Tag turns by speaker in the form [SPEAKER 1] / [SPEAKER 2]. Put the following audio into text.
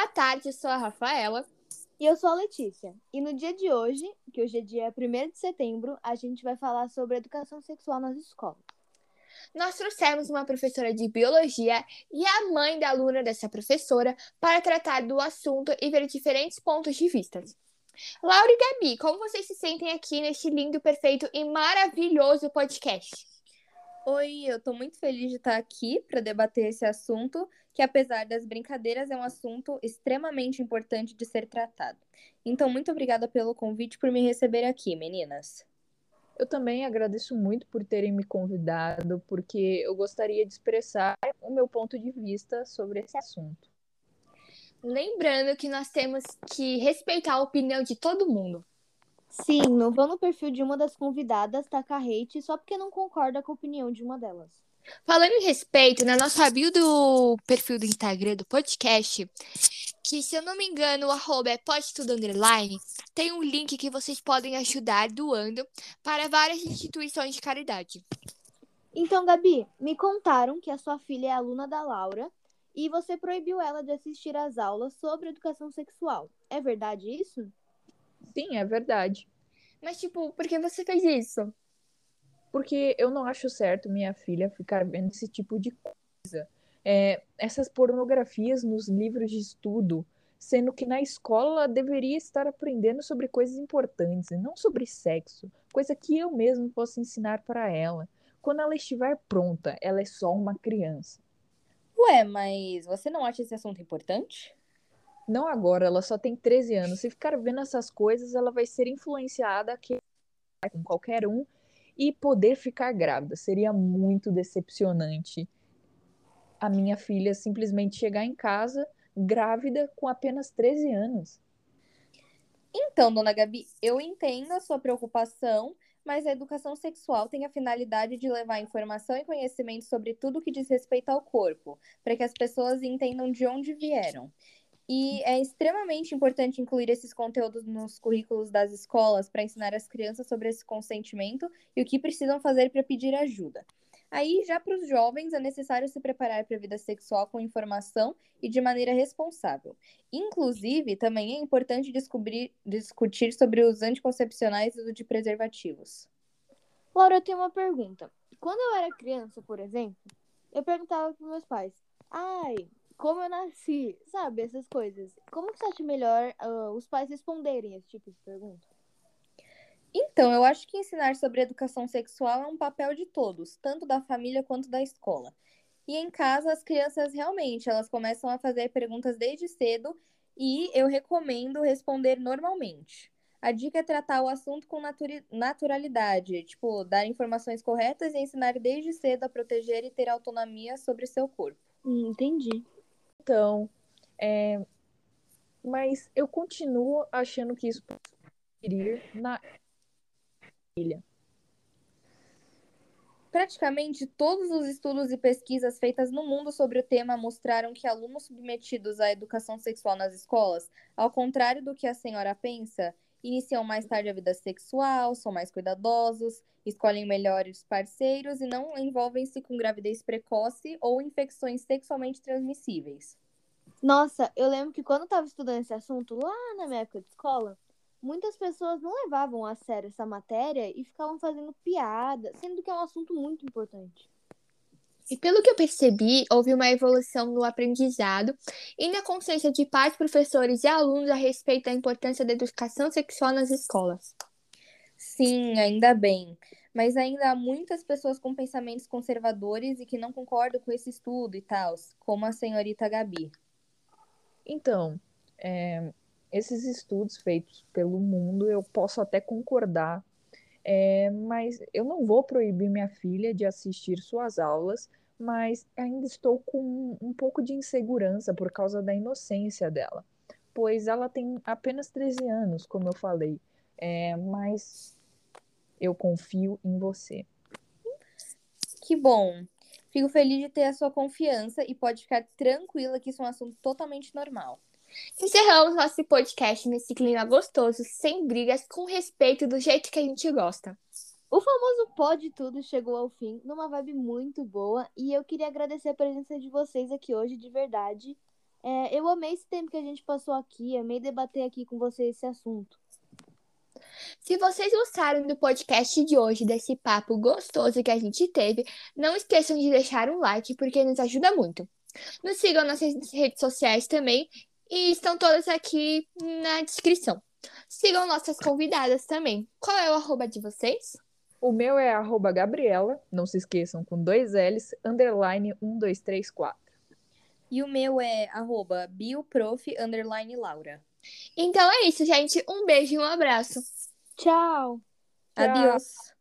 [SPEAKER 1] Boa tarde, eu sou a Rafaela.
[SPEAKER 2] E eu sou a Letícia. E no dia de hoje, que hoje é dia 1 de setembro, a gente vai falar sobre educação sexual nas escolas.
[SPEAKER 1] Nós trouxemos uma professora de biologia e a mãe da aluna dessa professora para tratar do assunto e ver diferentes pontos de vista. Laura e Gabi, como vocês se sentem aqui neste lindo, perfeito e maravilhoso podcast?
[SPEAKER 3] Oi, eu tô muito feliz de estar aqui para debater esse assunto, que apesar das brincadeiras é um assunto extremamente importante de ser tratado. Então, muito obrigada pelo convite por me receber aqui, meninas.
[SPEAKER 4] Eu também agradeço muito por terem me convidado, porque eu gostaria de expressar o meu ponto de vista sobre esse assunto.
[SPEAKER 1] Lembrando que nós temos que respeitar a opinião de todo mundo.
[SPEAKER 2] Sim, não vão no perfil de uma das convidadas tacar hate só porque não concorda com a opinião de uma delas.
[SPEAKER 1] Falando em respeito, na nossa bio do perfil do Instagram do podcast, que se eu não me engano o arroba é underline, tem um link que vocês podem ajudar doando para várias instituições de caridade.
[SPEAKER 2] Então, Gabi, me contaram que a sua filha é aluna da Laura e você proibiu ela de assistir às aulas sobre educação sexual. É verdade isso?
[SPEAKER 4] Sim, é verdade.
[SPEAKER 1] Mas, tipo, por que você fez isso?
[SPEAKER 4] Porque eu não acho certo minha filha ficar vendo esse tipo de coisa. É, essas pornografias nos livros de estudo, sendo que na escola ela deveria estar aprendendo sobre coisas importantes e não sobre sexo, coisa que eu mesmo posso ensinar para ela. Quando ela estiver pronta, ela é só uma criança.
[SPEAKER 3] Ué, mas você não acha esse assunto importante?
[SPEAKER 4] Não agora, ela só tem 13 anos. Se ficar vendo essas coisas, ela vai ser influenciada com qualquer um e poder ficar grávida. Seria muito decepcionante a minha filha simplesmente chegar em casa grávida com apenas 13 anos.
[SPEAKER 3] Então, dona Gabi, eu entendo a sua preocupação, mas a educação sexual tem a finalidade de levar informação e conhecimento sobre tudo que diz respeito ao corpo, para que as pessoas entendam de onde vieram. E é extremamente importante incluir esses conteúdos nos currículos das escolas para ensinar as crianças sobre esse consentimento e o que precisam fazer para pedir ajuda. Aí, já para os jovens, é necessário se preparar para a vida sexual com informação e de maneira responsável. Inclusive, também é importante descobrir, discutir sobre os anticoncepcionais e o de preservativos.
[SPEAKER 2] Laura, eu tenho uma pergunta. Quando eu era criança, por exemplo, eu perguntava para meus pais: ai, como eu nasci, sabe? Essas coisas. Como que você acha melhor uh, os pais responderem esse tipo de pergunta?
[SPEAKER 3] Então, eu acho que ensinar sobre educação sexual é um papel de todos, tanto da família quanto da escola. E em casa, as crianças realmente, elas começam a fazer perguntas desde cedo e eu recomendo responder normalmente. A dica é tratar o assunto com naturalidade, tipo, dar informações corretas e ensinar desde cedo a proteger e ter autonomia sobre seu corpo.
[SPEAKER 2] Hum, entendi.
[SPEAKER 4] Então, é... mas eu continuo achando que isso pode ir na ilha.
[SPEAKER 3] Praticamente todos os estudos e pesquisas feitas no mundo sobre o tema mostraram que alunos submetidos à educação sexual nas escolas, ao contrário do que a senhora pensa, iniciam mais tarde a vida sexual, são mais cuidadosos, escolhem melhores parceiros e não envolvem-se com gravidez precoce ou infecções sexualmente transmissíveis.
[SPEAKER 2] Nossa, eu lembro que quando eu estava estudando esse assunto lá na minha época de escola, muitas pessoas não levavam a sério essa matéria e ficavam fazendo piada, sendo que é um assunto muito importante.
[SPEAKER 1] E pelo que eu percebi, houve uma evolução no aprendizado e na consciência de pais, professores e alunos a respeito da importância da educação sexual nas escolas.
[SPEAKER 3] Sim, ainda bem. Mas ainda há muitas pessoas com pensamentos conservadores e que não concordam com esse estudo e tal, como a senhorita Gabi.
[SPEAKER 4] Então, é, esses estudos feitos pelo mundo, eu posso até concordar, é, mas eu não vou proibir minha filha de assistir suas aulas, mas ainda estou com um pouco de insegurança por causa da inocência dela, pois ela tem apenas 13 anos, como eu falei, é, mas eu confio em você.
[SPEAKER 3] Que bom. Fico feliz de ter a sua confiança e pode ficar tranquila que isso é um assunto totalmente normal.
[SPEAKER 1] Encerramos nosso podcast nesse clima gostoso, sem brigas, com respeito do jeito que a gente gosta.
[SPEAKER 2] O famoso Pode Tudo chegou ao fim, numa vibe muito boa, e eu queria agradecer a presença de vocês aqui hoje, de verdade. É, eu amei esse tempo que a gente passou aqui, amei debater aqui com você esse assunto.
[SPEAKER 1] Se vocês gostaram do podcast de hoje, desse papo gostoso que a gente teve, não esqueçam de deixar um like, porque nos ajuda muito. Nos sigam nas redes sociais também, e estão todas aqui na descrição. Sigam nossas convidadas também. Qual é o arroba de vocês?
[SPEAKER 4] O meu é arroba Gabriela, não se esqueçam, com dois L's, underline 1234.
[SPEAKER 3] E o meu é arroba bioprof, underline Laura.
[SPEAKER 1] Então é isso, gente. Um beijo e um abraço.
[SPEAKER 2] Tchau!
[SPEAKER 3] Adiós!